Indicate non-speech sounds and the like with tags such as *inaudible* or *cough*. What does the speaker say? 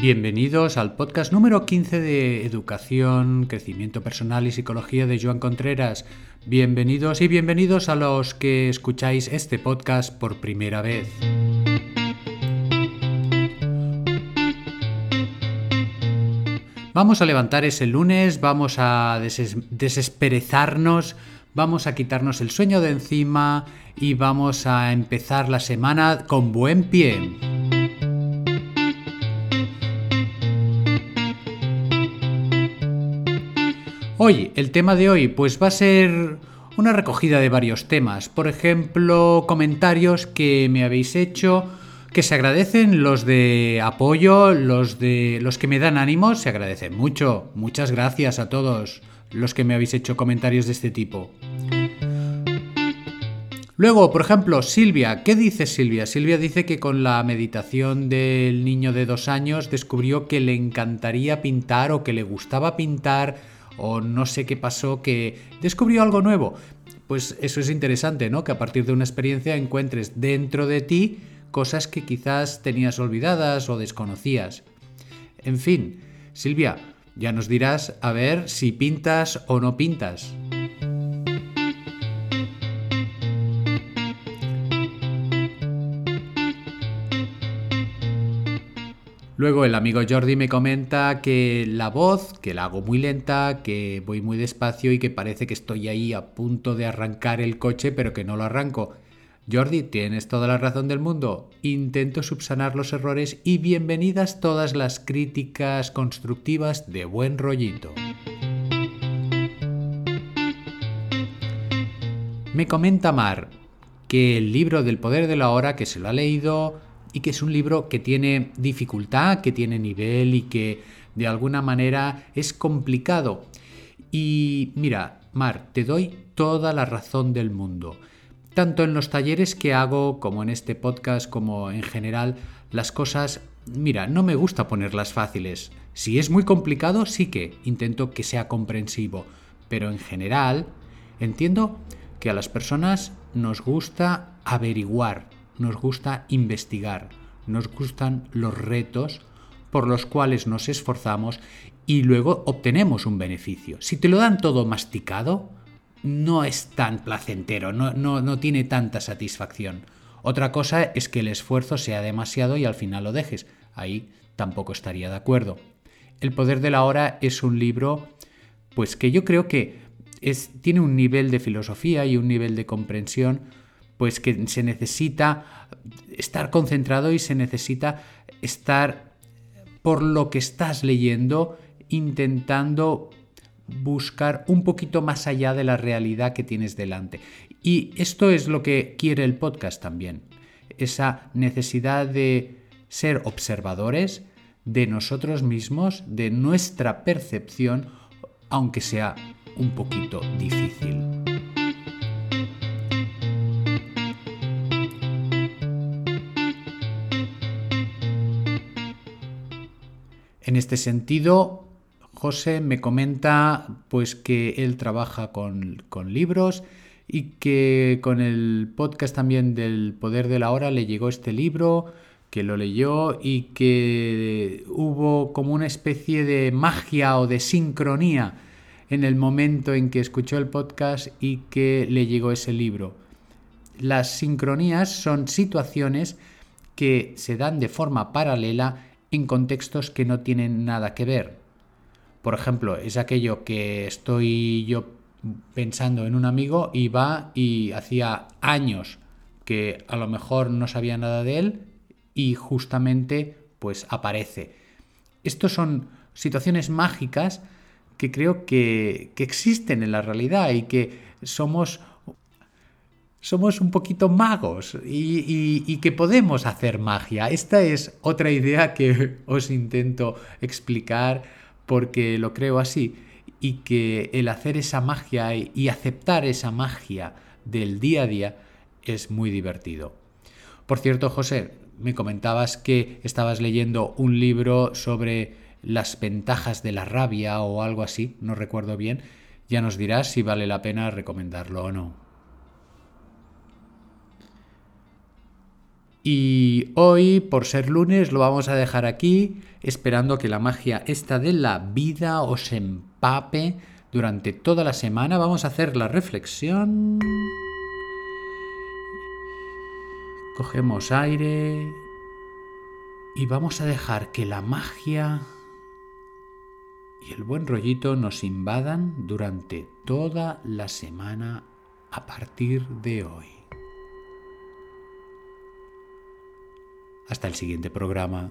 Bienvenidos al podcast número 15 de Educación, Crecimiento Personal y Psicología de Joan Contreras. Bienvenidos y bienvenidos a los que escucháis este podcast por primera vez. Vamos a levantar ese lunes, vamos a desesperezarnos, vamos a quitarnos el sueño de encima y vamos a empezar la semana con buen pie. Hoy, el tema de hoy, pues va a ser una recogida de varios temas. Por ejemplo, comentarios que me habéis hecho que se agradecen los de apoyo, los de los que me dan ánimos, se agradecen mucho. Muchas gracias a todos los que me habéis hecho comentarios de este tipo. Luego, por ejemplo, Silvia, ¿qué dice Silvia? Silvia dice que con la meditación del niño de dos años descubrió que le encantaría pintar o que le gustaba pintar o no sé qué pasó, que descubrió algo nuevo. Pues eso es interesante, ¿no? Que a partir de una experiencia encuentres dentro de ti cosas que quizás tenías olvidadas o desconocías. En fin, Silvia, ya nos dirás a ver si pintas o no pintas. Luego el amigo Jordi me comenta que la voz, que la hago muy lenta, que voy muy despacio y que parece que estoy ahí a punto de arrancar el coche pero que no lo arranco. Jordi, tienes toda la razón del mundo. Intento subsanar los errores y bienvenidas todas las críticas constructivas de buen rollito. Me comenta Mar que el libro del poder de la hora, que se lo ha leído y que es un libro que tiene dificultad, que tiene nivel y que de alguna manera es complicado. Y mira, Mar, te doy toda la razón del mundo tanto en los talleres que hago como en este podcast como en general, las cosas, mira, no me gusta ponerlas fáciles. Si es muy complicado, sí que intento que sea comprensivo, pero en general entiendo que a las personas nos gusta averiguar, nos gusta investigar, nos gustan los retos por los cuales nos esforzamos y luego obtenemos un beneficio. Si te lo dan todo masticado, no es tan placentero, no, no, tiene tanta satisfacción. Otra cosa es que el esfuerzo sea demasiado y al final lo dejes. Ahí tampoco estaría de acuerdo. El poder de la hora es un libro, pues que yo creo que es, tiene un nivel de filosofía y un nivel de comprensión, pues que se necesita estar concentrado y se necesita estar por lo que estás leyendo intentando buscar un poquito más allá de la realidad que tienes delante. Y esto es lo que quiere el podcast también, esa necesidad de ser observadores de nosotros mismos, de nuestra percepción, aunque sea un poquito difícil. En este sentido, José me comenta pues que él trabaja con, libros y que con el podcast también del Poder de la Hora le llegó este libro, que lo leyó y que hubo como una especie de magia o de sincronía en el momento en que escuchó el podcast y que le llegó ese libro. Las sincronías son situaciones que se dan de forma paralela en contextos que no tienen nada que ver. Por ejemplo, es aquello que estoy yo pensando en un amigo y va y hacía años que a lo mejor no sabía nada de él y justamente pues aparece. Estos son situaciones mágicas que creo que, existen en la realidad y que somos, somos un poquito magos y, que podemos hacer magia. Esta es otra idea que *laughs* os intento explicar porque lo creo así y que el hacer esa magia y aceptar esa magia del día a día es muy divertido. Por cierto, José, me comentabas que estabas leyendo un libro sobre las ventajas de la rabia o algo así, no recuerdo bien. Ya nos dirás si vale la pena recomendarlo o no. Y hoy, por ser lunes, lo vamos a dejar aquí, esperando que la magia esta de la vida os empape durante toda la semana. Vamos a hacer la reflexión. Cogemos aire y vamos a dejar que la magia y el buen rollito nos invadan durante toda la semana a partir de hoy. Hasta el siguiente programa.